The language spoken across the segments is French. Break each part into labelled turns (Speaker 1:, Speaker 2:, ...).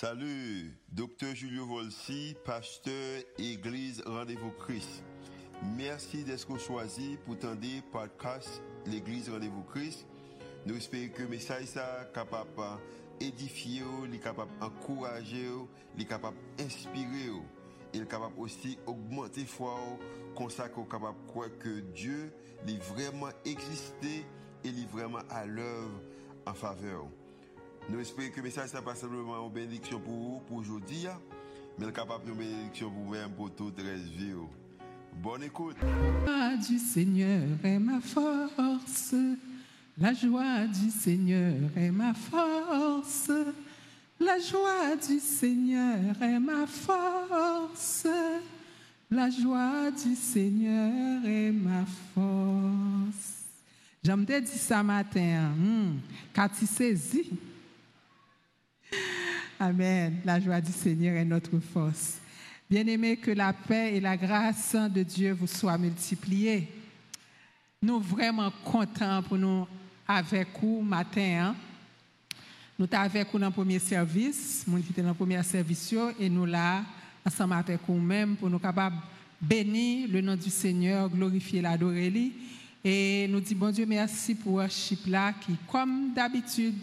Speaker 1: Salut, docteur Julio Volsi, pasteur Église Rendez-vous Christ. Merci d'être choisi pour tendre podcast l'Église Rendez-vous Christ. Nous espérons que le message est capable d'édifier, capable d'encourager, d'inspirer. Il est capable aussi d'augmenter foi, comme ça qu'on capable de croire que Dieu est vraiment existé et est vraiment à l'œuvre en faveur. Nous espérons que le message n'est pas simplement une bénédiction pour vous, pour aujourd'hui, mais capable de bénédiction pour vous-même, pour toute la vie. Bonne écoute.
Speaker 2: La joie du Seigneur est ma force. La joie du Seigneur est ma force. La joie du Seigneur est ma force. La joie du Seigneur est ma force. J'aime dit ça matin, quand tu saisis. Amen. La joie du Seigneur est notre force. Bien-aimés, que la paix et la grâce de Dieu vous soient multipliées. Nous sommes vraiment contents pour nous avec vous matin. Hein. Nous sommes avec vous dans le premier service, nous qui dans le premier service, et nous là, ensemble avec vous-même, pour nous capables bénir le nom du Seigneur, glorifier, l'adorer. Et nous disons, bon Dieu, merci pour là, qui, comme d'habitude,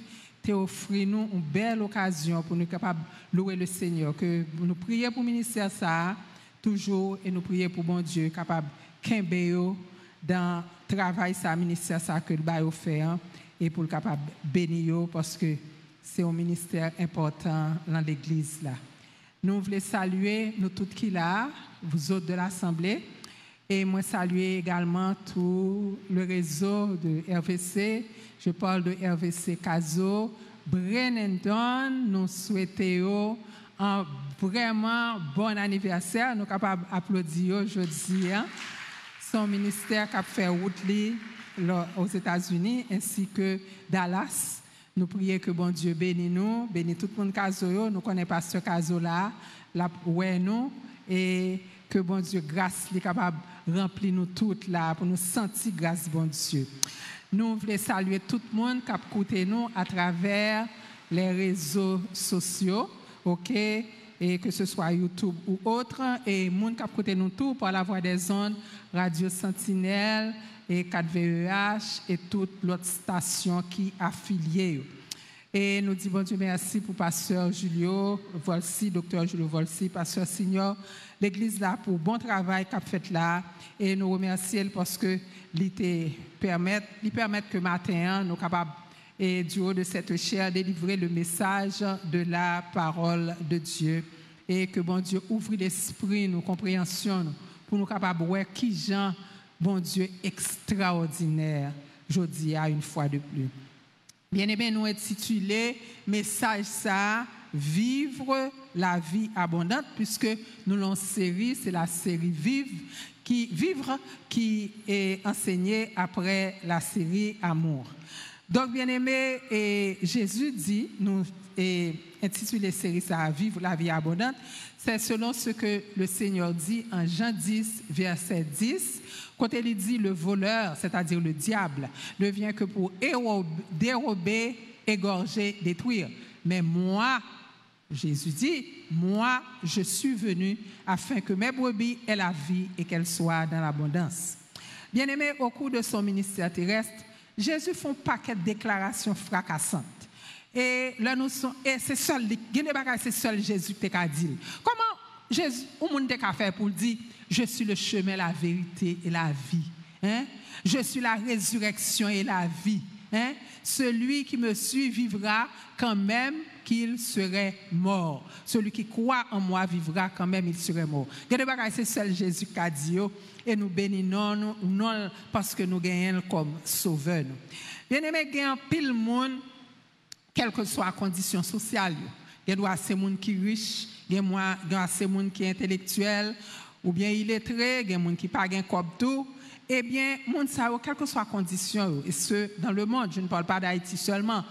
Speaker 2: offrir nous une belle occasion pour nous capables louer le Seigneur. Que nous prions pour le ministère ça toujours et nous prions pour bon Dieu capable de dans le travail ça ministère ça que le fait hein, et pour le capable bénir parce que c'est un ministère important dans l'église là. Nous voulons saluer nous tous qui là, vous autres de l'assemblée et moi saluer également tout le réseau de RVC je parle de RVC Caso. Brennendon, nous souhaitons un vraiment bon anniversaire. Nous sommes capables d'applaudir aujourd'hui. Hein. Son ministère qui a fait route aux États-Unis ainsi que Dallas. Nous prions que bon Dieu bénisse nous, bénisse tout le monde Caso. Nous connaissons pas ce Caso là, là nous et que bon Dieu grâce est capable de remplir nous toutes là pour nous sentir grâce bon Dieu. Nous voulons saluer tout le monde qui a écouté nous à travers les réseaux sociaux, ok, et que ce soit YouTube ou autre, et monde qui a écouté nous tout par la voix des ondes, Radio Sentinelle et 4VEH et toutes les stations qui affiliées. Et nous disons bon Dieu merci pour Pasteur Julio Volsi, Docteur Julio Volsi, Pasteur Signor, l'Église là pour bon travail qu'a fait là. Et nous remercions parce que il permet, permet que matin, nous capables et du haut de cette chair délivrer le message de la parole de Dieu et que bon Dieu ouvre l'esprit, nos compréhensions pour nous capables de voir qui Jean, bon Dieu extraordinaire, je dis à une fois de plus. Bien aimé, nous intitulé Message ça, vivre la vie abondante, puisque nous l'avons série, c'est la série Vive, qui, Vivre, qui est enseignée après la série Amour. Donc, bien aimé, et Jésus dit, nous et intitulé série ça, Vivre la vie abondante, c'est selon ce que le Seigneur dit en Jean 10, verset 10. Quand il dit le voleur, c'est-à-dire le diable, ne vient que pour dérober, égorger, détruire. Mais moi, Jésus dit, moi, je suis venu afin que mes brebis aient la vie et qu'elles soient dans l'abondance. Bien-aimé, au cours de son ministère terrestre, Jésus fait un paquet de déclarations fracassantes. Et là, nous sommes, et c'est seul, c'est seul Jésus qui a dit. Comment Jésus, monde a fait pour dire, je suis le chemin, la vérité et la vie. Hein? Je suis la résurrection et la vie. Hein? Celui qui me suit vivra quand même qu'il serait mort. Celui qui croit en moi vivra quand même il serait mort. C'est seul Jésus qui a dit et nous bénissons non parce que nous gagnons comme sauveur. Bien aimé, il y a pile monde, quelle que soit la condition sociale. Il y a assez monde qui riche, il y a assez monde qui est intellectuel, ou bien illettré, il y a monde qui pas gain comme tout. Eh bien, monde ça, quelle que soit la condition, et ce, dans le monde, je ne parle pas d'Haïti seulement,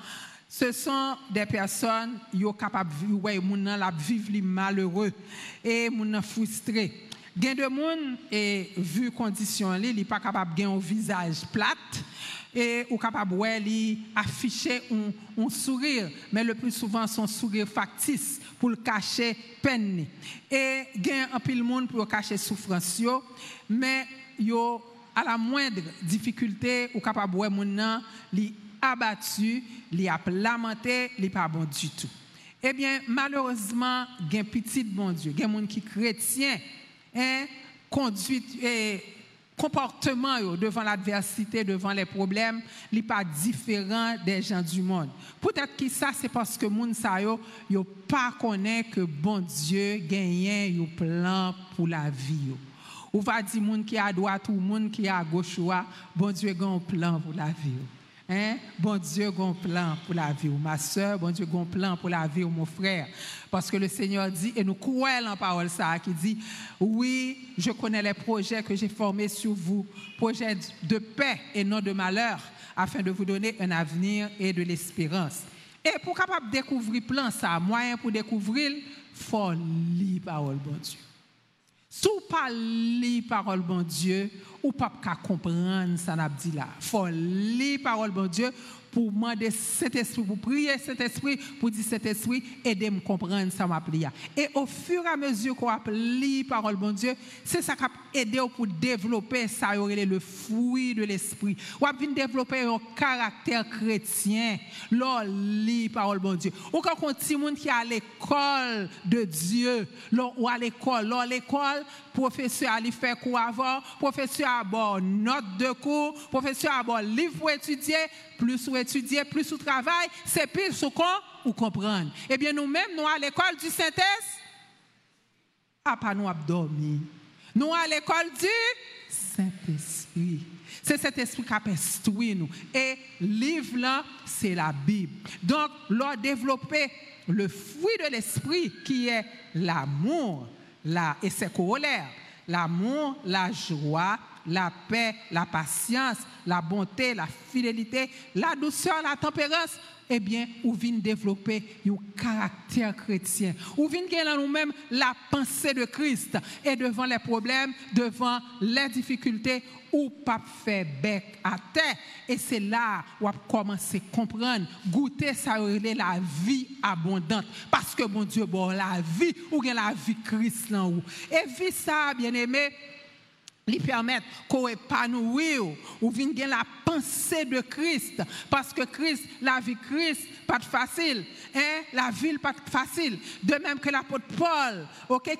Speaker 2: ce sont des personnes qui sont capables de vivre, malheureux et frustrés. Gain de monde et vu condition li, il pas capable de un visage plate et ou capable ouais, afficher un, sourire, mais le plus souvent son sourire factice pour le cacher peine. Et gain un pile monde pour cacher souffrance mais yo à la moindre difficulté ou capable ouais nan li abattu, li a lamenté, li pas bon du tout. Eh bien, malheureusement, un petit bon Dieu, des gens qui chrétien, hein, conduite et comportement devant l'adversité, devant les problèmes, n'est pas différent des gens du monde. Peut-être que ça, c'est parce que les gens ne pas connaît que bon Dieu gagne un plan pour la vie. Ou va dire monde qui est à droite ou monde qui est à gauche, bon Dieu a un plan pour la vie. Hein? Bon Dieu un plan pour la vie, ma soeur, bon Dieu un plan pour la vie, mon frère. Parce que le Seigneur dit, et nous croyons en parole ça, qui dit, oui, je connais les projets que j'ai formés sur vous, projets de paix et non de malheur, afin de vous donner un avenir et de l'espérance. Et pour capable découvrir plan ça, moyen pour découvrir, faut lire parole bon Dieu. Si vous pas lire parole bon Dieu, ou pas comprendre ça n'a dit là. Faut lire parole bon Dieu pour demander cet esprit, pour prier cet esprit, pour dire cet esprit, aidez me comprendre ça m'a Et au fur et à mesure qu'on applique parole bon Dieu, c'est ça qui a aidé pour développer ça, le fruit de l'esprit. Ou bien développer un caractère chrétien, l'on lit parole bon Dieu. Ou quand on dit qui est à l'école de Dieu, ou à l'école, à l'école, professeur a fait cours avant, professeur a bon note de cours, professeur a bon livre pour étudier, plus ou étudier, plus ou travail, c'est plus ou quoi ou comprendre. Eh bien, nous-mêmes, nous à l'école du Saint-Esprit, ah, pas nous dormi. Nous à l'école du Saint-Esprit. C'est cet esprit qui a instruit nous. Et livre là, c'est la Bible. Donc, leur développer le fruit de l'esprit qui est l'amour, la, et ses corollaires. L'amour, la joie, la paix, la patience, la bonté, la fidélité, la douceur, la tempérance, eh bien, ou vient développer un caractère chrétien. Ou vient gagner nous-mêmes la pensée de Christ. Et devant les problèmes, devant les difficultés, ou pas faire bec à terre. Et c'est là où on commencer à comprendre, goûter ça, la vie abondante. Parce que mon Dieu, bon, la vie, ou bien la vie Christ là Et vie ça, bien aimé, lui permettre qu'on épanouisse ou vienne la pensée de Christ. Parce que Christ la vie Christ pas facile. Hein? La ville pas facile. De même que l'apôtre Paul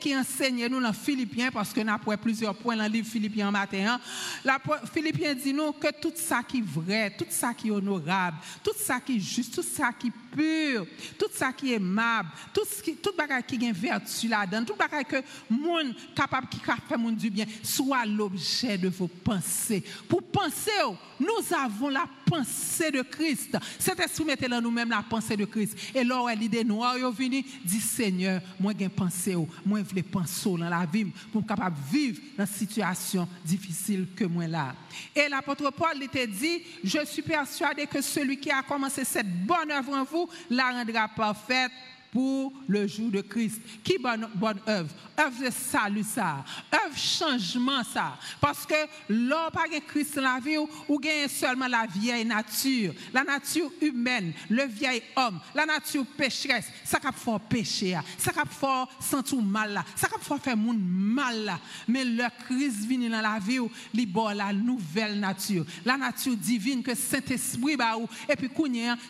Speaker 2: qui enseigne nous dans Philippiens parce que avons plusieurs points dans le livre Philippiens matin hein. Philippiens dit nous que tout ça qui est vrai tout ça qui est honorable tout ça qui est juste tout ça qui est pur tout ça qui est aimable tout ce qui tout qui vertu là-dedans tout bagage que monde capable qui fait monde du bien soit l'objet de vos pensées. Pour penser, nous avons la pensée de Christ. Esprit mettait là nous-mêmes la pensée de Christ. Et là, l'idée noire est venue, dit Seigneur, moi j'ai pensé, moi je veux penser dans la vie pour capable vivre dans une situation difficile que moi là. Et l'apôtre Paul était dit, je suis persuadé que celui qui a commencé cette bonne œuvre en vous la rendra parfaite pour le jour de Christ. Qui bonne, bonne œuvre? œuvre de salut ça, œuvre changement ça. Parce que l'homme pas Christ dans la vie ou gagne seulement la vieille nature, la nature humaine, le vieil homme, la nature pécheresse, ça qui fait pécher, ça qui fait sentir mal là, ça qui fait faire monde mal là. Mais le Christ vient dans la vie ou libère la nouvelle nature, la nature divine que Saint-Esprit ba ou et puis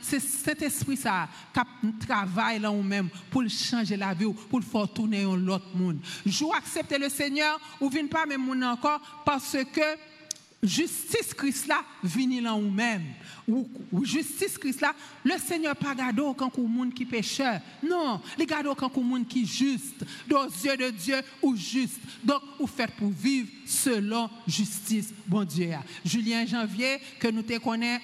Speaker 2: c'est Saint-Esprit ça qui travaille là ou même pour changer la vie ou pour faire tourner l'autre monde. Je accepter le Seigneur ou vient pas même encore parce que justice Christ là vient là ou même. Ou, justice Christ là le Seigneur pas garder aucun monde qui pécheur. Non il garde aucun monde qui juste. Dans yeux de Dieu ou juste. Donc ou fait pour vivre selon justice bon Dieu Julien Janvier que nous te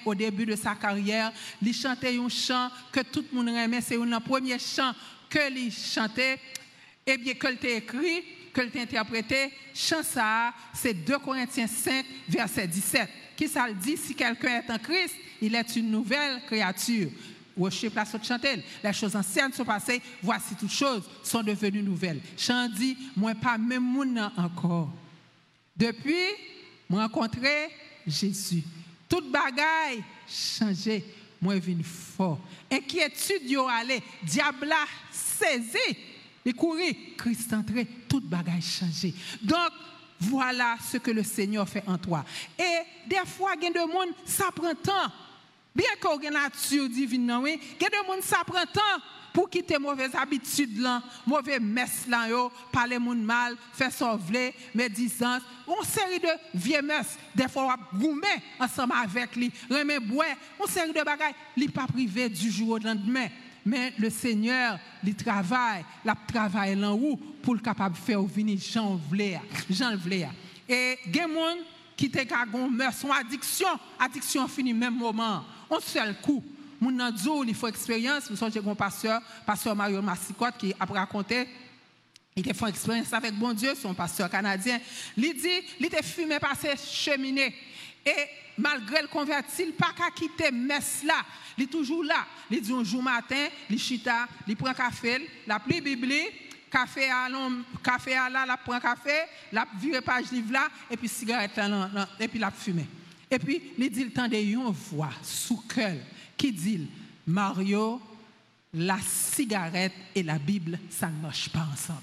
Speaker 2: au début de sa carrière il chantait un chant que tout le monde aimait c'est un premier chant que il chantait. Eh bien, que t'a écrit, que t'a interprété, chant ça, c'est 2 Corinthiens 5, verset 17. Qui ça le dit, si quelqu'un est en Christ, il est une nouvelle créature. Worship la saute chantel. Les choses anciennes sont passées, voici toutes choses sont devenues nouvelles. Chant dit, moi pas même mon encore. Depuis, moi rencontré Jésus Tout bagaille changé, moi vin fort. Inquiétude yo allé, diable saisi, il courir, Christ entré, tout bagaille changé. Donc voilà ce que le Seigneur fait en toi. Et des fois, il y a des gens, ça prend temps. Bien qu'on ait une nature divine, il y a des gens, ça prend temps pour quitter mauvaises habitudes là, mauvais mess là yo, parler mal, faire sauver, médisance, une série de vieux mess, des fois on ensemble avec lui, remet bois, une série de bagages, li pas privé du jour au lendemain. Mais le Seigneur, il travaille, il travaille là où pour le capable de faire venir Jean Vléa, Jean Vléa. Et il y a des gens qui ont son addiction, addiction finit même moment, un seul coup. Moun nan il faut expérience, nous sommes un pasteur, pasteur Mario Massicotte qui a raconté il a fait expérience avec bon Dieu, son pasteur canadien. Il dit, il était fumé par ses cheminées. Et malgré le converti, il pas qu'à quitter messe là. Il est toujours là. Il dit un jour matin, il chita, il prend café, la pli biblique, café à café à là, la prend café, la vire page livre là, et puis cigarette là, et puis la fume. Et puis, il dit, il tendait une voix sous cœur qui dit Mario, la cigarette et la Bible, ça ne marche pas ensemble.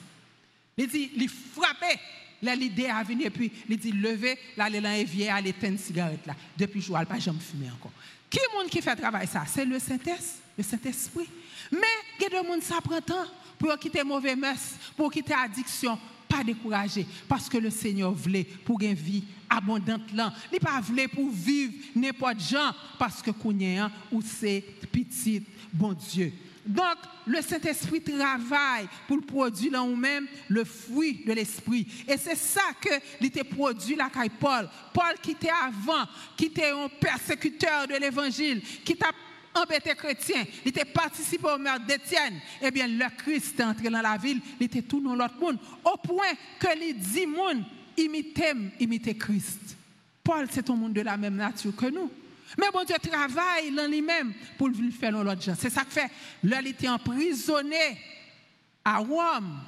Speaker 2: Il dit, il frappait l'idée à venir, et puis il dit, levez, là, il vient à l'éteindre une cigarette là. Depuis jour, il pas jamais fumé encore. Qui est le monde qui fait travail ça? C'est le Saint-Esprit. Le Saint-Esprit. Mais il y a des gens qui prend temps pour quitter mauvais mœurs, pour quitter addiction, pas décourager parce que le Seigneur voulait pour une vie abondante là. Il pas voulait pour vivre n'importe gens parce que qu'on ou c'est petit bon Dieu. Donc, le Saint-Esprit travaille pour produire en nous-mêmes le fruit de l'Esprit. Et c'est ça que était produit la caille Paul. Paul qui était avant, qui était un persécuteur de l'Évangile, qui t'a embêté chrétien, il était participé au meurtre d'Étienne, eh bien, le Christ est entré dans la ville, il était tout dans l'autre monde, au point que les dix monde imitaient, imitaient Christ. Paul, c'est un monde de la même nature que nous. Mais bon Dieu travaille dans lui-même pour le faire dans l'autre. C'est ça que fait. Là, il était emprisonné à Rome.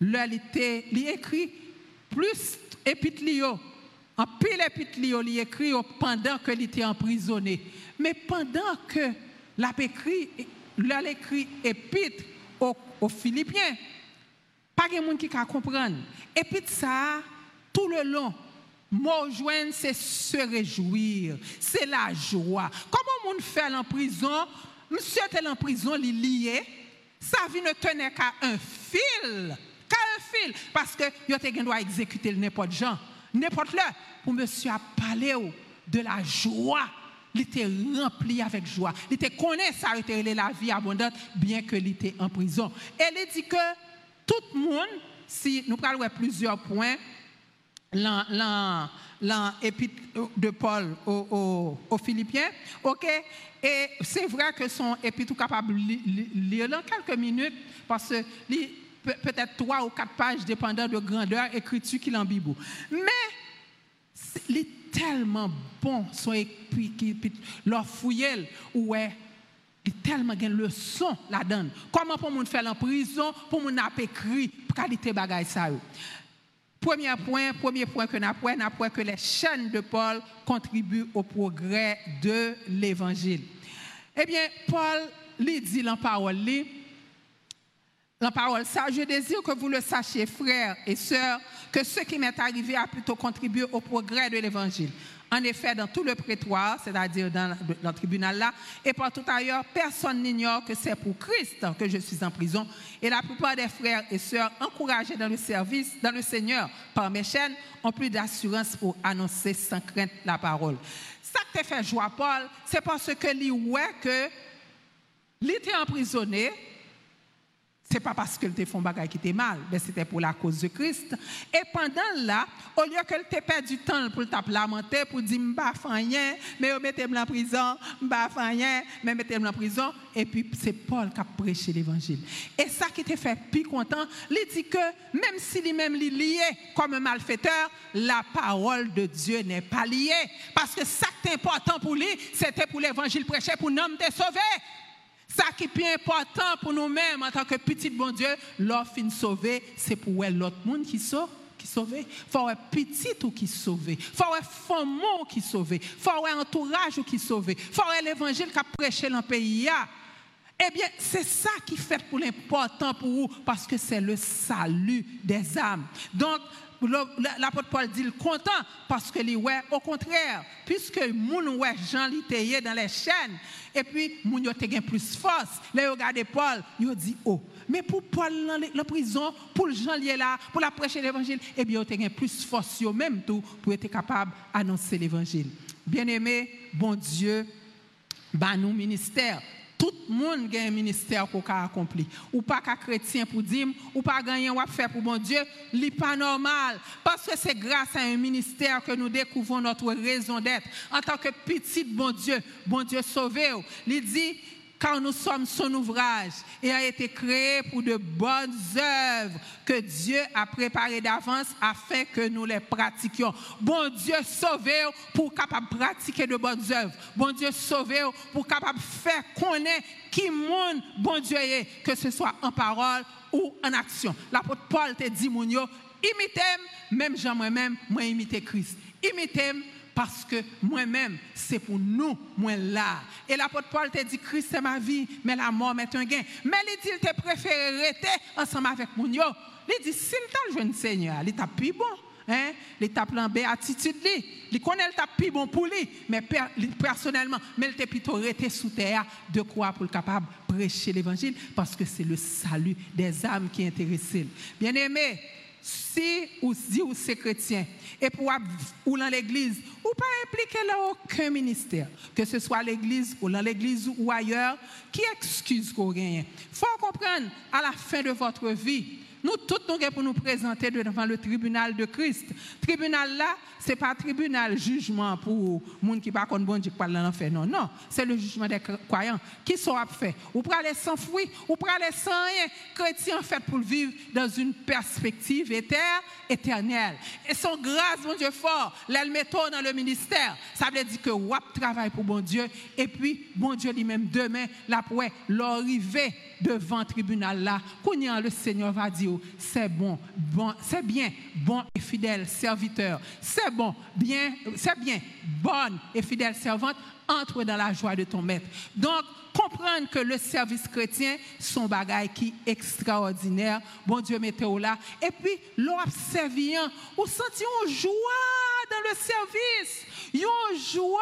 Speaker 2: Là, il était, il écrit plus épithlio. En pile épithlio, il écrit pendant qu'il était emprisonné. Mais pendant que l'a écrit, l'a écrit épître aux, Philippiens. Pas de monde qui comprendre. Épître ça, tout le long, mot joindre, c'est se réjouir, c'est la joie. Comment on fait en prison? Monsieur était en prison, il lié. Sa vie ne tenait qu'à un fil. Qu'à un fil. Parce que il doit exécuter n'importe gens. N'importe là. Pour monsieur a parlé de la joie il était rempli avec joie. Il était connaît ça, il la vie abondante, bien que il était en prison. Il dit que tout le monde, si nous parlons plusieurs points, l'épître de Paul aux, Philippiens, ok, et c'est vrai que son épître est capable de lire dans quelques minutes, parce que peut-être trois ou quatre pages, dépendant de grandeur, écriture qu'il en Bible. Mais, il tellement bon, son écrit, leur fouiller, ouais, il tellement de leçon la donne. Comment pour nous faire en prison, pour nous écrit, qualité bagaille ça. Premier point, premier point que nous avons, que les chaînes de Paul contribuent au progrès de l'évangile. Eh bien, Paul lui dit en parole, la parole ça, je désire que vous le sachiez, frères et sœurs, que ce qui m'est arrivé a plutôt contribué au progrès de l'évangile. En effet, dans tout le prétoire, c'est-à-dire dans, le tribunal là, et partout ailleurs, personne n'ignore que c'est pour Christ que je suis en prison. Et la plupart des frères et sœurs encouragés dans le service, dans le Seigneur, par mes chaînes, ont plus d'assurance pour annoncer sans crainte la parole. Ça qui te fait joie, Paul, c'est parce que lui, ouais, que était emprisonné, n'est pas parce qu'elle te font bagage qui était mal, mais c'était pour la cause de Christ. Et pendant là, au lieu qu'elle te perd du temps pour te lamenter, pour dire, m'ba rien, mais mettez-moi en prison, m'ba rien, mais mettez-moi en prison. Et puis, c'est Paul qui a prêché l'évangile. Et ça qui te fait plus content, il dit que même s'il est même lié comme un malfaiteur, la parole de Dieu n'est pas liée. Parce que ça qui est important pour lui, c'était pour l'évangile prêché pour nous te sauver. Ça qui est plus important pour nous-mêmes en tant que petit bon Dieu, l'offre sauver, c'est pour l'autre monde qui sauve qui sauvé, faut un petit ou qui sauvé, faut un famille qui sauvé, faut un entourage qui sauvé, faut l'évangile qui a prêché dans le pays. Eh bien, c'est ça qui fait pour l'important pour vous, parce que c'est le salut des âmes. Donc, l'apôtre Paul dit content parce que lui ouais au contraire puisque moun ouais Jean li dans les chaînes et puis moun yo plus force. Les regardé Paul il dit oh mais pour Paul dans la prison pour Jean lié là pour la prêcher l'évangile eh bien il plus force yo même tout pour être capable d'annoncer l'évangile. Bien-aimé bon Dieu nous ministère tout le monde a un ministère pour accomplir. Ou pas qu'un chrétien pour dire, ou pas gagner ou faire pour bon Dieu, n'est pas normal. Parce que c'est grâce à un ministère que nous découvrons notre raison d'être. En tant que petit bon Dieu, bon Dieu sauvé. Il dit, car nous sommes son ouvrage et a été créé pour de bonnes œuvres que Dieu a préparées d'avance afin que nous les pratiquions. Bon Dieu sauvé pour capable pratiquer de bonnes œuvres. Bon Dieu sauvé pour capable faire connaître qui monde bon Dieu est, que ce soit en parole ou en action. L'apôtre Paul te dit, imitez même Jean moi-même, moi imiter Christ. Imitez parce que moi-même, c'est pour nous, moi là. Et l'apôtre Paul te dit, Christ c'est ma vie, mais la mort est un gain. Mais il dit, il te préféré rester ensemble avec mon. Il dit, si le jeune Seigneur, il t'a plus bon. Hein? L'étape en béatitude, il connaît le plus bon pour lui, mais personnellement, mais il était plutôt sous terre de quoi pour le capable prêcher l'évangile, parce que c'est le salut des âmes qui intéresse. Bien aimé, si ou si ou c'est chrétien et pour ou dans l'église ou pas impliqué dans aucun ministère que ce soit l'église ou dans l'église ou ailleurs qui excuse qu'on gagne. Faut comprendre à la fin de votre vie nous tous nous pour nous présenter devant le tribunal de Christ. Tribunal là, ce n'est pas tribunal jugement pour les gens qui pas bon Dieu dans l'enfer. Non, non. C'est le jugement des croyants. Qui sont fait? Ou pour aller sans fruit, ou pour aller sans rien. Chrétien fait pour vivre dans une perspective éternelle. Et son grâce, mon Dieu fort, l'elle met dans le ministère. Ça veut dire que WAP travaille pour bon Dieu. Et puis, bon Dieu lui-même, demain, la pour l'arrivée devant le tribunal là. Quand le Seigneur va dire, c'est bon, bon, c'est bien, bon et fidèle serviteur. C'est bon, bien, c'est bien, bonne et fidèle servante, entre dans la joie de ton maître. Donc, comprendre que le service chrétien, son bagage qui est extraordinaire. Bon Dieu, mettez-vous là. Et puis, l'observant, vous sentez une joie dans le service. Une joie.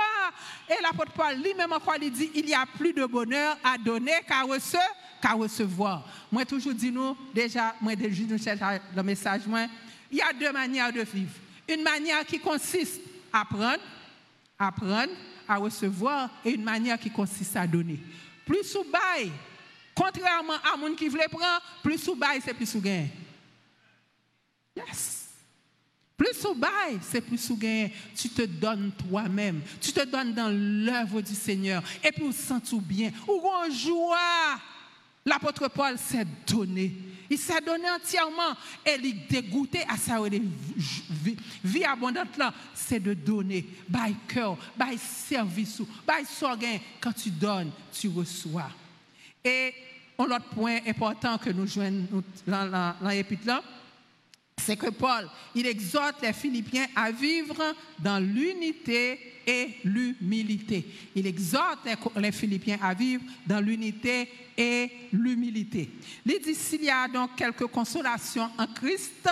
Speaker 2: Et l'apôtre Paul lui-même encore, il dit, il y a plus de bonheur à donner qu'à recevoir qu'à recevoir. Moi, toujours dis nous, déjà, moi, déjà, nous le message, moi, il y a deux manières de vivre. Une manière qui consiste à prendre, à prendre, à recevoir, et une manière qui consiste à donner. Plus sous bail, contrairement à monde qui voulait prendre, plus sous bail, c'est plus sous gain. Yes. Plus sous bail, c'est plus sous gain. Tu te donnes toi-même. Tu te donnes dans l'œuvre du Seigneur. Et puis, on sent tout bien. Ou on joie. L'apôtre Paul s'est donné. Il s'est donné entièrement. Et il dégoûté à sa vie, vie abondante là, c'est de donner. By cœur, by service, by sorgain. Quand tu donnes, tu reçois. Et un autre point important que nous jouons dans l'épître là, c'est que Paul, il exhorte les Philippiens à vivre dans l'unité et l'humilité. Il exhorte les Philippiens à vivre dans l'unité et l'humilité. Il dit s'il y a donc quelques consolations en Christ,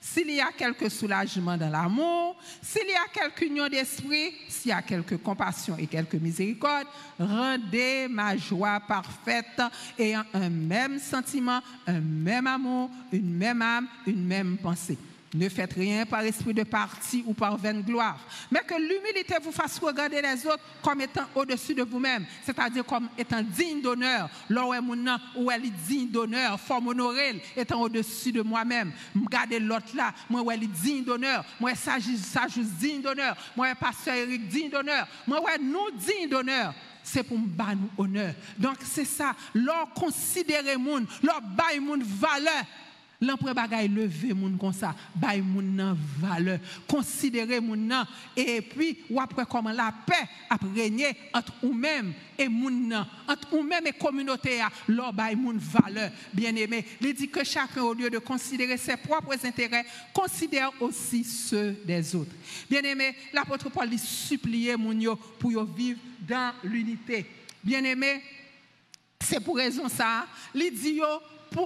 Speaker 2: s'il y a quelque soulagement dans l'amour, s'il y a quelque union d'esprit, s'il y a quelque compassion et quelque miséricorde, rendez ma joie parfaite ayant un même sentiment, un même amour, une même âme, une même pensée. Ne faites rien par esprit de parti ou par vaine gloire, mais que l'humilité vous fasse regarder les autres comme étant au-dessus de vous-même, c'est-à-dire comme étant digne d'honneur. Là où elle est digne d'honneur, forme honorée, étant au-dessus de moi-même. Regardez l'autre là, moi elle est digne d'honneur, moi ça juste digne d'honneur, moi pasteur Eric digne d'honneur, moi ouais nous digne d'honneur. C'est pour me nous honneur. Donc c'est ça, leur considérer monde, leur bail monde valeur l'empereur bagay lever moun comme ça, bay moun nan valeur, considérer moun nan et puis ou après comment la paix a régné entre ou même et moun nan, entre ou même et communauté a, leur bay moun valeur. Bien-aimé, il dit que chacun au lieu de considérer ses propres intérêts, considère aussi ceux des autres. Bien-aimé, l'apôtre Paul dit supplier moun yo pour yo vivre dans l'unité. Bien-aimé, c'est pour raison ça, il dit yo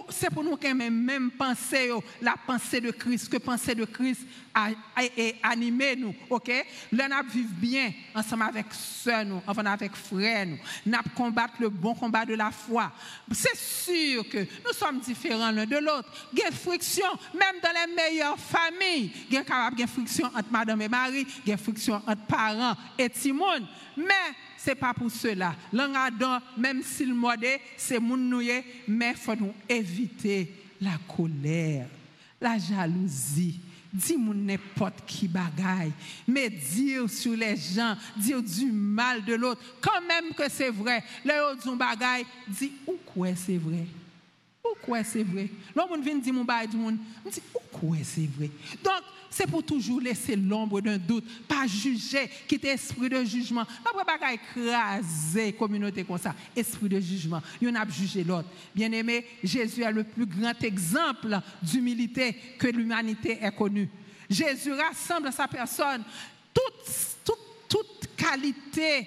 Speaker 2: c'est pour nous qui même, même penser, la pensée de Christ, que pensée de Christ a, a, animé nous, ok? Là, nous vivons bien ensemble avec soeurs, nous, enfin avec frères, nous. Nous combattre le bon combat de la foi. C'est sûr que nous sommes différents l'un de l'autre. Il y a friction, même dans les meilleures familles. Il y a friction entre madame et mari, il y a friction entre parents et Timon. Mais c'est pas pour cela. L'engadon, même s'il modé, c'est mon mais faut nous éviter la colère, la jalousie. Dis moi n'importe qui bagaille, mais dire sur les gens, dire du mal de l'autre, quand même que c'est vrai. Les autres bagaille, dis ou quoi c'est vrai? Pourquoi c'est vrai? L'homme vient dire mon bail du monde, me dit pourquoi c'est vrai? Donc, c'est pour toujours laisser l'ombre d'un doute, pas juger, quitter esprit de jugement. Après, pas écraser communauté comme ça, esprit de jugement. Il a jugé l'autre. Bien aimé, Jésus est le plus grand exemple d'humilité que l'humanité ait connu. Jésus rassemble à sa personne toute, toute, toute qualité,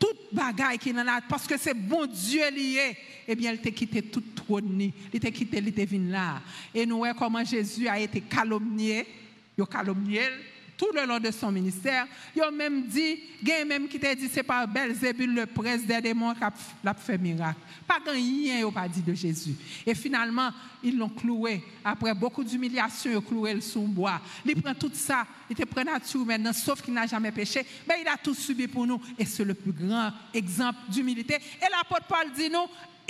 Speaker 2: toute bagaille qu'il en a, parce que c'est bon Dieu lié eh bien, il t'a quitté tout trône, il t'a quitté, il là. Et nous voyons comment Jésus a été calomnié, il a calomnié tout le long de son ministère. Il a même dit, il même qui t'a dit, c'est par Belzébul, le prince des démons, qui a fait miracle. Pas rien, il pas dit de Jésus. Et finalement, ils l'ont cloué. Après beaucoup d'humiliation, ils ont cloué le sous bois. Il prend tout ça, il te prend nature maintenant, sauf qu'il n'a jamais péché. Mais il a tout subi pour nous. Et c'est le plus grand exemple d'humilité. Et l'apôtre Paul dit nous,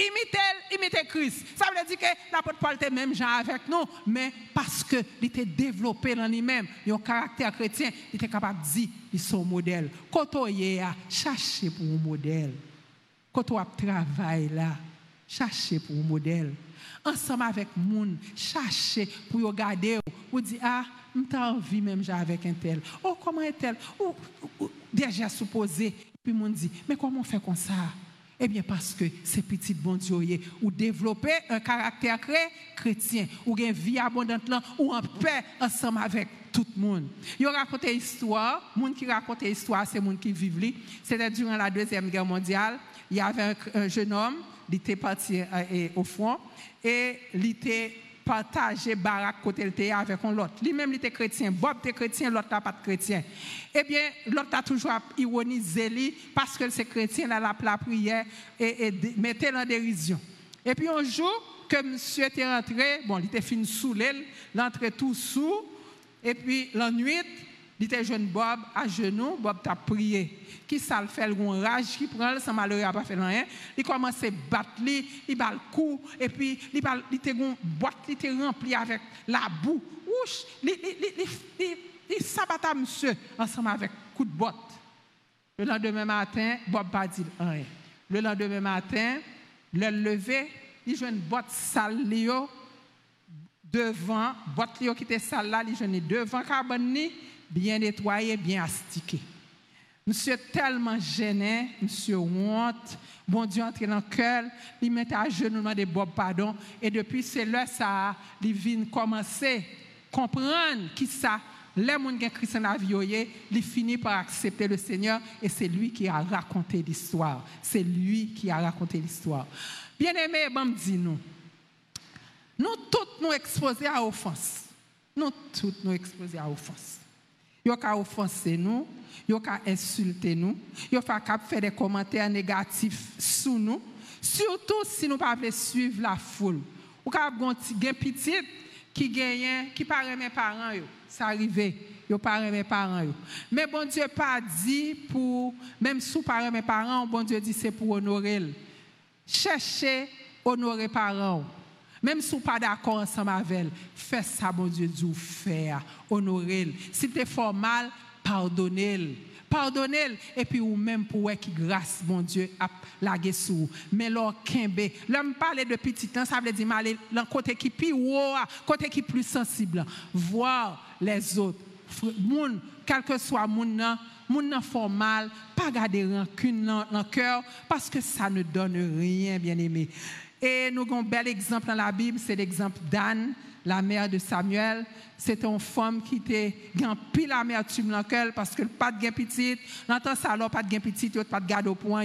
Speaker 2: imitez, imitez Christ. Ça veut dire que l'apôtre Paul était même gens avec nous, mais parce qu'il était développé dans lui-même, il un caractère chrétien, il était capable de dire, il son modèle. Quand on est chercher pour un modèle. Quand on travaille là, chercher pour un modèle. Ensemble avec moun, chercher pour regarder, ou dire, ah, j'ai envie même avec un tel. Oh, comment est tel? Ou, déjà supposé. Puis moun dit, mais comment on fait comme ça? Eh bien, parce que ces petits bon Dieu, ou développer un caractère chrétien, ou une vie abondante ou en paix ensemble avec tout le monde. Il raconte histoire, monde qui raconte histoire, c'est monde qui vivent C'était durant la Deuxième Guerre mondiale, il y avait un, jeune homme, il était parti euh, au front, et il était partager barak côté le avec un l'autre. Lui-même, il était chrétien. Bob était chrétien, l'autre n'a pas de chrétien. Eh bien, l'autre a toujours ironisé lui parce que c'est chrétien, là, la, la prière et, et mettait en dérision. Et puis un jour, que monsieur était rentré, bon, il était fini sous l'aile, l'entrée tout sous, et puis la nuit, il était jeune Bob à genoux, Bob t'a prié. Qui ça le fait, le rage qui prend, sans malheur n'a pas fait rien. Il commence à battre, il bat le coup, et puis il était une boîte, il était rempli avec la boue. Ouch, il s'abattait monsieur ensemble avec coup de botte. Le lendemain matin, Bob pas dit rien. Le lendemain matin, le lever, il joue une boîte sale devant, boîte qui était sale là, il joue devant carbone bien nettoyé, bien astiqué. Monsieur tellement gêné, monsieur honte, bon Dieu entre dans le cœur, il met à genoux, des Bob pardon, et depuis c'est là ça, il vient commencer à comprendre qui ça, les gens qui Christ en la vie, il finit par accepter le Seigneur et c'est lui qui a raconté l'histoire. C'est lui qui a raconté l'histoire. Bien aimé, bon, dis nous, nous tous nous exposés à offense. Nous tous nous exposés à offense. Yo ka offenser nous, yo ka insulter nous, yo ka faire des commentaires négatifs sur nous, surtout si nous pas suivre la foule. Ou ka ti gen petit qui gagne qui paraît mes parents yo, ça arrive. Yo paraît mes parents yo. Mais bon Dieu pas dit pour même sous paraît mes parents, bon Dieu dit c'est pour honorer. Cherchez honorer parents. Même si vous pas d'accord ensemble avec elle, fais ça, mon Dieu, du faire, honorer. Si tu es formal, pardonnez-le. Pardonnez-le. Et puis, ou même pour qui grâce, bon Dieu, a lagué. Mais l'or kembe. L'homme parle de petit temps, ça veut dire, aller dans côté qui plus côté qui plus sensible. Voir les autres. Moun, quel que soit moun moun nan formal, pas garder rancune dans le cœur, parce que ça ne donne rien, bien aimé. Et nous avons un bel exemple dans la Bible, c'est l'exemple d'Anne la mère de Samuel, c'était une femme qui était grand pile amertume parce que pas de gain petit, l'entend ça alors pas de gain petit, pas de garde au point.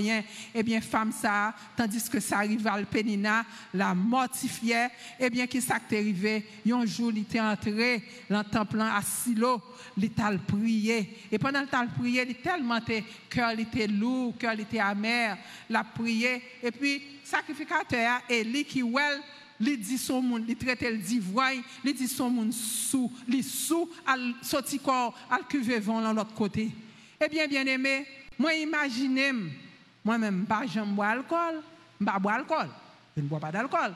Speaker 2: Eh bien femme ça, tandis que sa rivale Pénina la mortifiait, eh bien qui s'est arrivé, un jour il était entré dans le temple à Silo, il t'a prié et pendant le temps prié, il tellement cœur était lourd, cœur était amer, la prié. Et puis sacrificateur Élie qui well li dit son monde, li traite le d'ivoire, li dit son monde sous, li sous al sorti corps, al cuve vent de l'autre côté. Eh bien, bien aimé, moi imaginez moi-même pas j'aime boire alcool, pas boire alcool, je ne bois pas d'alcool.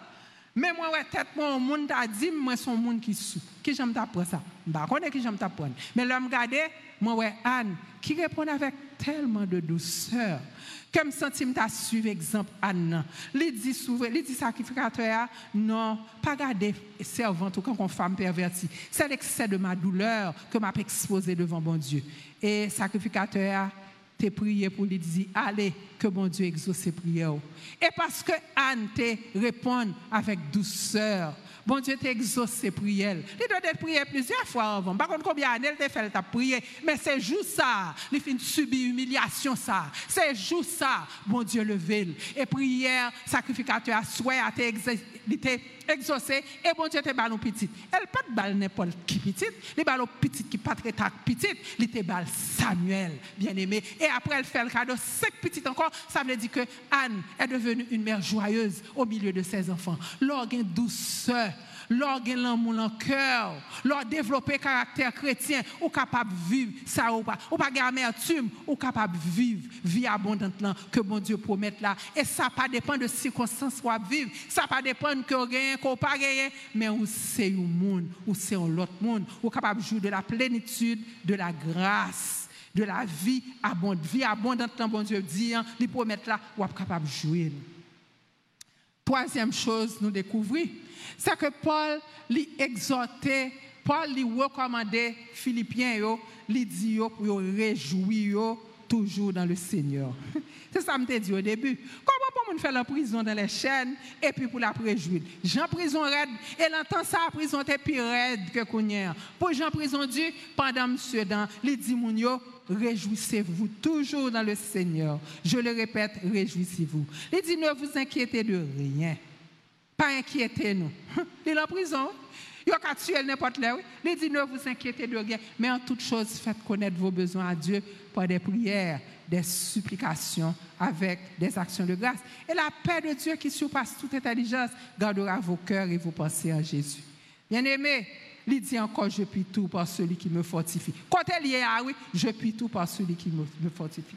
Speaker 2: Mais moi ouais tête mon monde t'a dit moi son qui sous, qui j'aime t'apprendre ça. Pas connais qui j'aime t'apprendre. Mais l'homme regarder, moi ouais Anne qui répond avec tellement de douceur. Comme sentiment t'a suivre exemple Anne. Il dit souvent, il dit sacrificateur non, pas garder servante ou quand femme pervertie. C'est l'excès de ma douleur que m'a exposé devant bon Dieu. Et sacrificateur t'es prié pour lui dire allez que bon Dieu exauce ses prières. Et parce que Anne te répond avec douceur, Bon Dieu t'exauce ses prières. Il doit être prié plusieurs fois avant. Par contre, combien d'années il fait, t'a prié? Mais c'est juste ça. Il fait subir humiliation ça. C'est juste ça. Bon Dieu le veut. Et prière, sacrificateur à souhait, à été exaucé. Et bon Dieu te ballon petit. Elle pas de balle n'importe qui petit. Les ballons petit qui pas très petit. Il te balle Samuel, bien aimé. Et après, elle fait le cadeau. Cinq petits encore. Ça veut dire que Anne est devenue une mère joyeuse au milieu de ses enfants. L'organe douceur leur l'amour dans cœur, leur développer caractère chrétien, ou capable de vivre ça ou pas, ou pas amertume, ou capable de vivre vie abondante que bon Dieu promet. Et ça pas dépend de circonstances ou vivre, ça pas dépend que rien qu'on pas gagné, mais où c'est un monde, où c'est un autre monde, ou capable de jouer de la plénitude de la grâce de la vie abondante, abondante, bon Dieu dit, là, ou capable de jouer. Troisième chose, nous découvrons, c'est que Paul lui exhortait, Paul lui recommandait Philippiens, lui dit pour réjouir toujours dans le Seigneur. C'est ça que je dit au début. Comment pour faire la prison dans les chaînes et puis pour la préjouir Jean prison raide et l'entend ça la prison était plus raide que Kounière. Pour Jean prison dit pendant monsieur dans les dit réjouissez-vous toujours dans le Seigneur. Je le répète, réjouissez-vous. Il dit ne vous inquiétez de rien. Pas inquiétez-nous. Il est en prison. Il a tuer n'importe là. Il dit ne vous inquiétez de rien, mais en toute chose, faites connaître vos besoins à Dieu par des prières, des supplications, avec des actions de grâce. Et la paix de Dieu qui surpasse toute intelligence gardera vos cœurs et vos pensées en Jésus. Bien-aimé, il dit encore, je puis tout par celui qui me fortifie. Quand elle y est, ah oui, je puis tout par celui qui me, fortifie.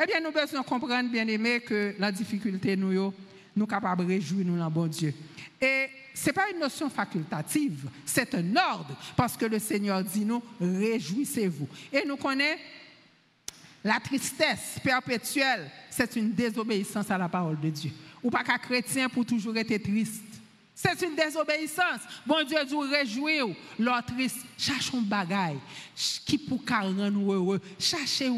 Speaker 2: Eh bien, nous devons comprendre, bien aimé, que la difficulté, nous, nous sommes capables de réjouir nous dans bon Dieu. Et ce n'est pas une notion facultative, c'est un ordre, parce que le Seigneur dit nous, réjouissez-vous. Et nous connaissons la tristesse perpétuelle, c'est une désobéissance à la parole de Dieu. Ou pas qu'un chrétien pour toujours être triste. C'est une désobéissance. Bon Dieu dit réjouir, l'autre triste. Cherchons bagaille qui pour rendre heureux. Cherchez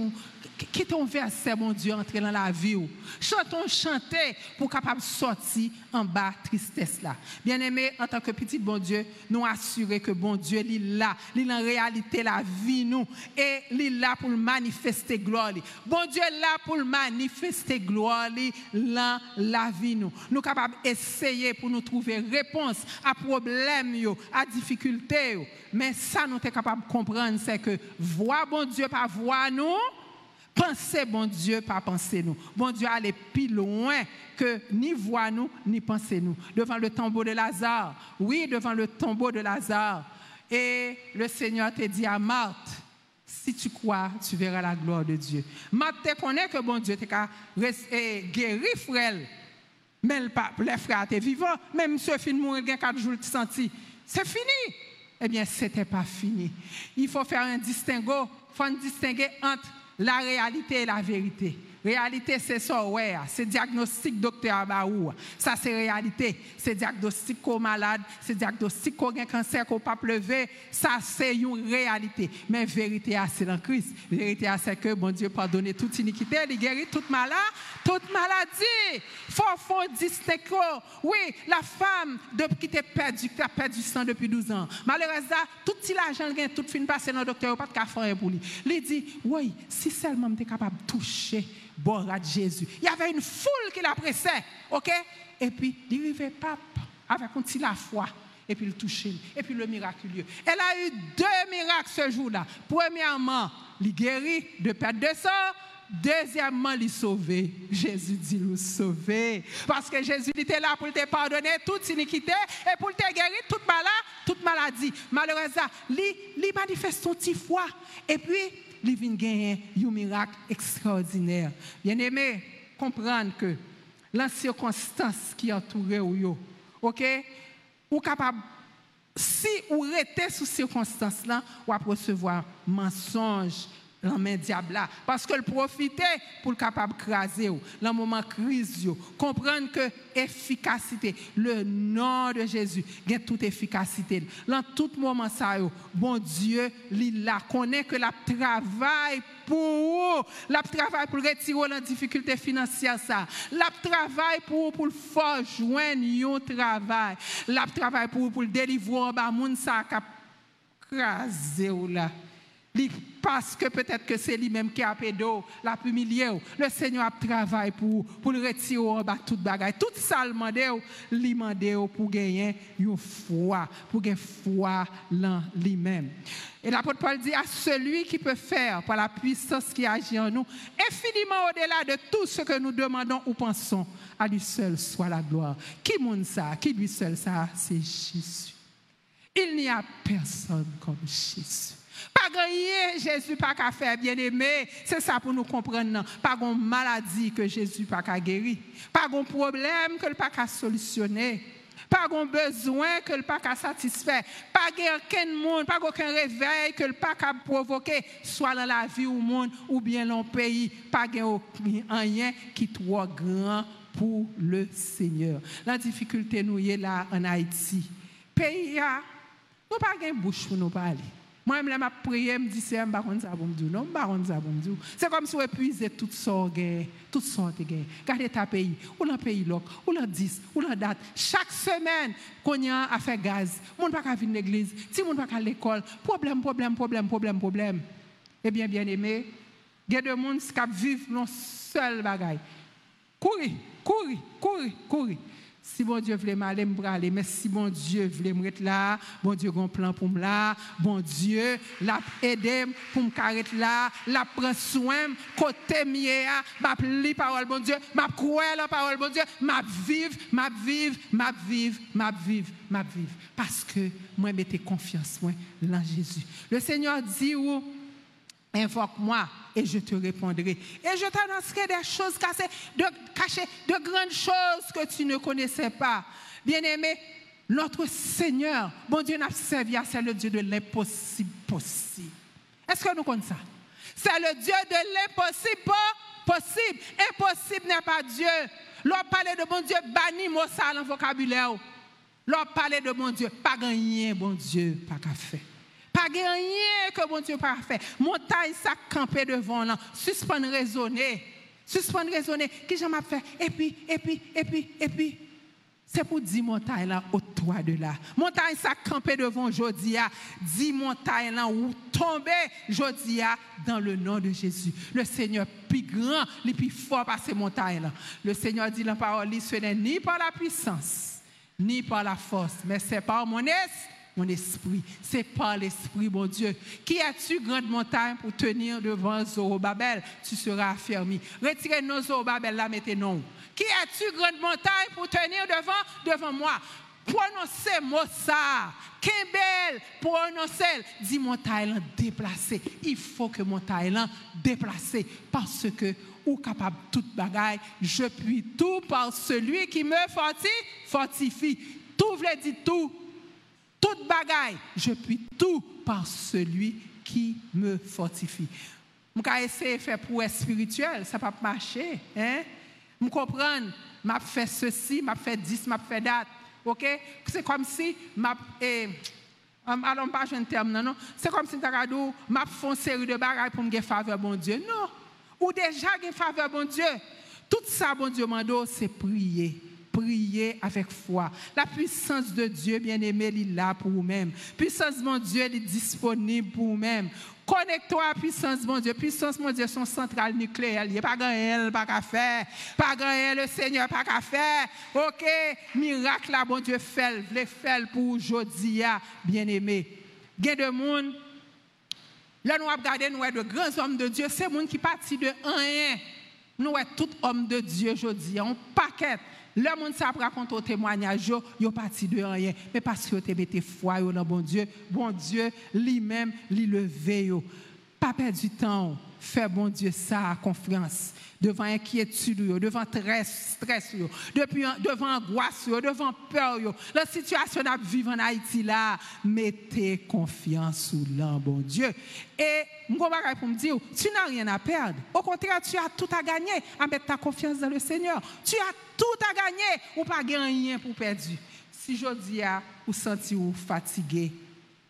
Speaker 2: qui ton verset, mon Dieu, entrer dans la vie. Chantons chanter pour capable sortir en bas tristesse là. Bien aimé, en tant que petit bon Dieu, nous assurer que bon Dieu, il est là, il est en réalité la vie nous et il est là pour manifester gloire. Bon Dieu est là pour manifester gloire dans la vie nous. Nous capables essayer pour nous trouver réponse à problème à difficulté mais ça nous sommes capables de comprendre c'est que voir bon Dieu par voir nous Pensez, bon Dieu, pas penser nous. Bon Dieu allait plus loin que ni voir nous, ni penser nous. Devant le tombeau de Lazare. Oui, devant le tombeau de Lazare. Et le Seigneur te dit à Marthe, si tu crois, tu verras la gloire de Dieu. Marthe te connaît que bon Dieu t'a guéri frère. Mais les frères étaient vivants. Même ce film mourir, il y a quatre jours, tu senti. C'est fini. Eh bien, ce n'était pas fini. Il faut faire un distinguo faut distinguer entre la réalité et la vérité. Réalité, c'est ça, ouais. C'est diagnostic docteur Abaou. Ça, c'est réalité. C'est diagnostic qu'au malade, c'est diagnostic qu'on a un cancer qu'on pas lever. Ça, c'est une réalité. Mais vérité, c'est dans Christ. Vérité, c'est que bon Dieu pardonne toute iniquité, il guérit toute maladie, toute maladie. Faut, faut distinguer. Oui, la femme qui t'a perdu, qui a perdu sang depuis 12 ans. Malheureusement, tout l'argent, tout fin passé dans le docteur, pas de café pour lui. Il dit, oui, si seulement tu es capable de toucher de Jésus. Il y avait une foule qui l'appressait, ok? Et puis, il arrivait pape avec un petit la foi. Et puis, il touchait. Et puis, le miraculeux. Elle a eu deux miracles ce jour-là. Premièrement, il guérit de perte de sang. Deuxièmement, il sauvé. Jésus dit nous sauver. Parce que Jésus était là pour te pardonner toute iniquité et pour te guérir toute maladie. Maladie. Malheureusement, il manifeste son petit foi. Et puis, il vient gagner un miracle extraordinaire. Bien aimé, comprendre que la circonstance qui entoure ou OK, ou capable si vous restez sous circonstance là, ou mensonge, main diable parce qu'elle profitait pour le capable craser dans moment crise comprendre que efficacité le nom de Jésus a toute efficacité. Dans tout moment ça bon Dieu il la connaît que la travail pour la travail pour retirer la difficulté financière ça. La travail pour pour faire joindre un travail. La travail pour pour délivrer ba moun ça craser là parce que peut-être que c'est lui-même qui a pédo, l'a humilié. Le Seigneur a travaillé pour, pour le retirer en bas toute bagaille. Tout ça, le demandé, pour gagner une foi, pour gagner foi dans lui-même. Et l'apôtre Paul dit à celui qui peut faire par la puissance qui agit en nous, infiniment au-delà de tout ce que nous demandons ou pensons, à lui seul soit la gloire. Qui monte ça? Qui lui seul ça? C'est Jésus. Il n'y a personne comme Jésus. Pas gagner Jésus pas qu'à faire bien aimé. C'est ça pour nous comprendre. Pas de maladie que Jésus pas qu'à guérir. Pas de problème que le pas qu'à solutionner. Pas de besoin que le pas qu'à satisfaire. Pas aucun monde, pas aucun réveil que le pas qu'à provoquer, soit dans la vie ou monde ou bien dans le pays. Pas rien qui trop grand pour le Seigneur. La difficulté nous est là en Haïti. Pays, nous pas de bouche pour nous parler. Moi, je me prié, je me dis, c'est un baron bon Non, baron C'est comme si on épuisait toute sorte, toute sorte de Regardez ta pays, ou dans pays loc, ou dans 10, ou dans date? Chaque semaine, qu'on y a fait gaz, monde pas venir à l'église, si monde pas à l'école, problème, problème, problème, problème, problème. Eh bien, bien aimé, il y a des gens qui vivent dans seul bagaille. Courir, courir, courir, courir. Si bon Dieu voulait m'aller, me aller. Mais si bon Dieu voulait me là, bon Dieu a plan pour me là. Bon Dieu l'a aidé pour me carrer là. L'a prend soin, côté mien, m'a li parole bon Dieu, m'a croire la parole bon Dieu, m'a vivre, m'a vivre, m'a vivre, m'a vivre, m'a vivre. Parce que moi, mettez confiance moi, dans Jésus. Le Seigneur dit où? Invoque-moi et je te répondrai. Et je t'annoncerai des choses cachées de, grandes choses que tu ne connaissais pas. Bien-aimé, notre Seigneur, bon Dieu, n'a servi à c'est le Dieu de l'impossible possible. Est-ce que nous connaissons ça? C'est le Dieu de l'impossible possible. Impossible n'est pas Dieu. L'on parle de bon Dieu, banni moi ça dans vocabulaire. L'on parle de bon Dieu, pas gagné, bon Dieu, pas qu'à faire. Pas rien que bon Dieu pas fait. Montagne ça camper devant là, suspendre raisonner. Suspendre raisonner, qui j'en fait? Et puis et puis et puis et puis c'est pour dire montagne là au toit de là. Montagne ça camper devant Jodia, dit montagne là où tomber Jodia dans le nom de Jésus. Le Seigneur plus grand, le plus fort par ces montagnes là. Le Seigneur dit la parole, ce n'est ni par la puissance, ni par la force, mais c'est par mon esprit mon esprit. C'est par l'esprit, mon Dieu. Qui as-tu, grande montagne, pour tenir devant Zorobabel? Tu seras affermi. Retirez nos Zorobabel là, mettez-nous. Qui as-tu, grande montagne, pour tenir devant, devant moi Prononcez moi ça. belle prononcez. Dis montagne déplacé. Il faut que montagne déplacé parce que ou capable toute bagaille, je puis tout par celui qui me fortifie, fortifie. Tout veut dire tout toute bagaille, je puis tout par celui qui me fortifie. Je vais essayer de faire pour être spirituel, ça ne va pas marcher. Hein? Je comprends, je fais ceci, je fais 10, je fais date. OK? C'est comme si je alors, pas un terme, non, non? C'est comme si je fais une série de bagages pour me faveur, bon Dieu. Non. Ou déjà, une faveur, bon Dieu. Tout ça, bon Dieu, c'est prier. Prier avec foi. La puissance de Dieu, bien-aimé, il est là pour vous-même. Puissance, mon Dieu, elle est disponible pour vous-même. Connecte-toi à puissance, mon Dieu. Puissance, mon Dieu, son centrale nucléaire. Il n'y a pas grand pas qu'à faire. Pas grand le Seigneur, pas qu'à faire. OK, miracle, là, bon Dieu, fait, le fait pour aujourd'hui, bien-aimé. Il y a de monde, là, nous regardons, nous de grands hommes de Dieu. C'est monde qui partit de rien. Nous sommes tout homme de Dieu aujourd'hui. On paquet. Le monde ça raconte au témoignage, yo parti de rien, mais parce que tu mis foi dans bon Dieu, bon Dieu lui-même lui levé. Pas perdre du temps, fais bon Dieu ça confiance devant inquiétude, devant stress, stress, devant angoisse, devant peur. La situation à vivre en Haïti là, mettez confiance sous l'un, bon Dieu. Et je pour me dire, tu n'as rien à perdre. Au contraire, tu as tout à gagner à mettre ta confiance dans le Seigneur. Tu as tout à gagner ou pas rien pour perdre. Si je dis vous senti ou fatigué,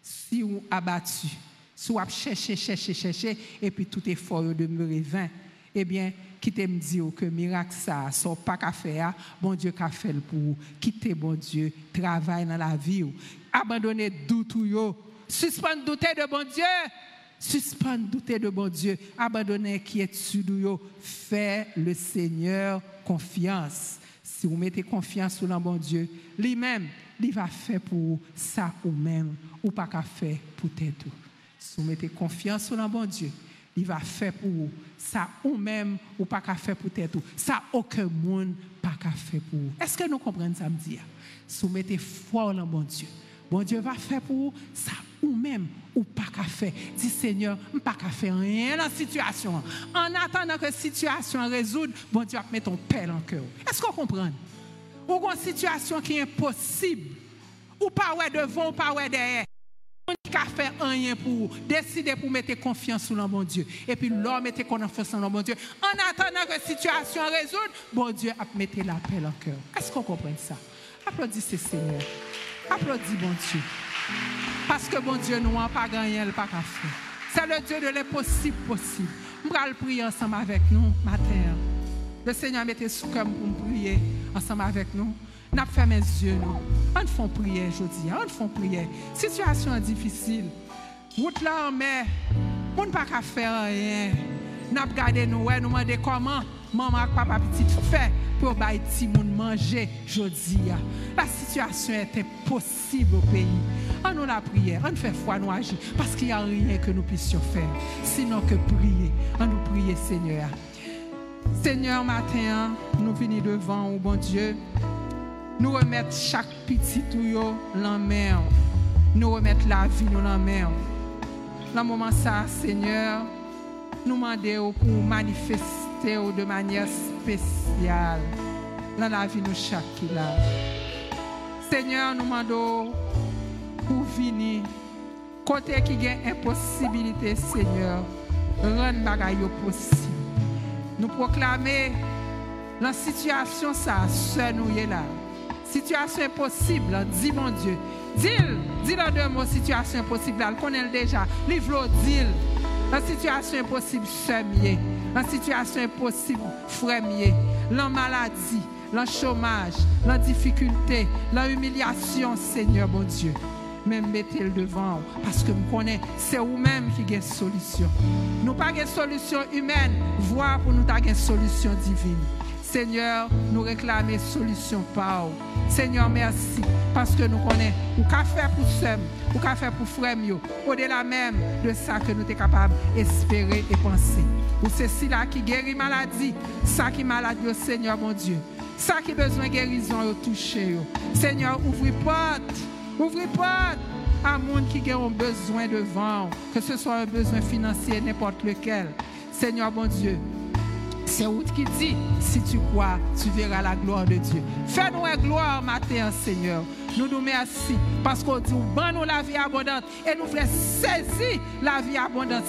Speaker 2: si vous abattu, vous cherché, cherché, cherché, et puis tout effort demeure vain, eh bien, quittez me dire que miracle ça, ça pas qu'à faire, bon Dieu qu'a fait pour quitter bon Dieu, travail dans la vie, abandonner doute yo, suspendre douter de bon Dieu, suspendre douter de bon Dieu, abandonner quiétude yo, fait le Seigneur confiance. Si vous mettez confiance sur le bon Dieu, lui-même, il va faire pour ça ou même, ou pas qu'à faire pour tout. Si vous mettez confiance le bon Dieu, il va faire pour vous. Ça ou même ou pas qu'à faire pour tout. Ça aucun monde pas qu'à faire pour vous. Est-ce que nous comprenons ça me dire? Si vous mettez foi dans bon Dieu, bon Dieu va faire pour vous ça ou même ou pas qu'à faire. Dis Seigneur, pas qu'à faire rien dans la situation. En attendant que la situation résoudre, bon Dieu va mettre ton père en cœur. Est-ce qu'on comprend? Ou une situation qui est impossible. Ou pas ouais devant, ou pas ouais derrière qui a fait rien pour décider pour mettre confiance sur le bon Dieu. Et puis l'homme mettait confiance le bon Dieu. En attendant que la situation résoudre, bon Dieu a mis l'appel en cœur. Est-ce qu'on comprend ça? Applaudissez Seigneur. Applaudissez bon Dieu. Parce que bon Dieu, nous n'avons pas gagné, pas qu'à faire. C'est le Dieu de l'impossible possible. On va prier ensemble avec nous matin. Le Seigneur mettait sous cœur pour prier ensemble avec nous. N'a fait mes yeux nous. On fait prière aujourd'hui, on fait prière. Situation difficile. Route là en mer, on ne pas faire rien. N'a regardé nous, nous demandé comment maman papa petit fait pour bailler petit monde manger aujourd'hui. La situation est impossible au pays. On nous la prière, on fait foi nous agir parce qu'il n'y a rien que nous puissions faire sinon que prier. On nous prier Seigneur. Seigneur, matin, nous venons devant, au bon Dieu Nous remettre chaque petit tuyau dans mer. Nous remettre la vie nous dans mer. Dans moment ça, Seigneur, nous demandons pour manifester de manière spéciale dans la vie de chacun là. Seigneur, nous demandons pour venir côté qui a impossibilité, Seigneur, rendre bagaille possible. Nous proclamer la situation ça, seul nous est là. Situation impossible, dis mon Dieu. Dis-le, dis-le deux mots, situation impossible, elle connaît déjà. Livre dis La situation impossible, chemier. La situation impossible, frémier. La maladie, la chômage, la difficulté, la humiliation, Seigneur mon Dieu. Même mettez-le devant, parce que je connais, c'est vous-même qui avez solution. Nous pas une solution humaine, voir pour nous une solution divine. Seigneur, nous réclamer solution par Seigneur, merci parce que nous connaissons ou qu'a faire pour seul, ou qu'a faire pour frère au-delà même de ça que nous sommes capables d'espérer et penser. Ou c'est cela qui guérit maladie, ça qui maladie, Seigneur mon Dieu. Ça qui besoin de guérison, au toucher. Seigneur, ouvrez porte, ouvrez porte à monde qui a besoin de vent, que ce soit un besoin financier, n'importe lequel. Seigneur, mon Dieu, c'est Ruth qui dit, si tu crois, tu verras la gloire de Dieu. Fais-nous une gloire matin, Seigneur. nous nous merci parce qu'on dit, bon nous la vie abondante et nous voulons saisir la vie abondante.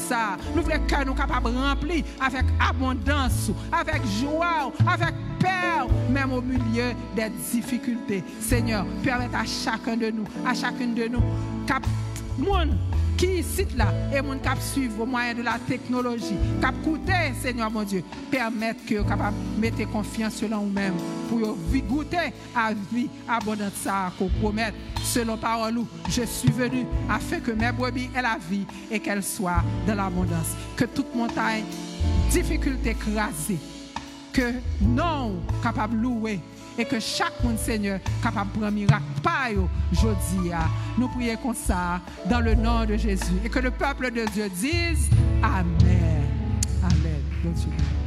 Speaker 2: Nous voulons que nous capables de remplir avec abondance, avec joie, avec paix, même au milieu des difficultés. Seigneur, permette à chacun de nous, à chacune de nous, cap, monde qui cite là? Et mon cap suivre au moyen de la technologie, cap goûter, Seigneur mon Dieu, permettre que capable mettre confiance selon vous-même. Pour goûter à vie abondante ça qu'on promet. Selon parole je suis venu afin que mes brebis aient la vie et qu'elles soient dans l'abondance. Que toute montagne, difficulté écrasée, que non capable louer et que chaque monde, Seigneur, capable de prendre miracle par aujourd'hui. Nous prions comme ça dans le nom de Jésus et que le peuple de Dieu dise Amen. Amen.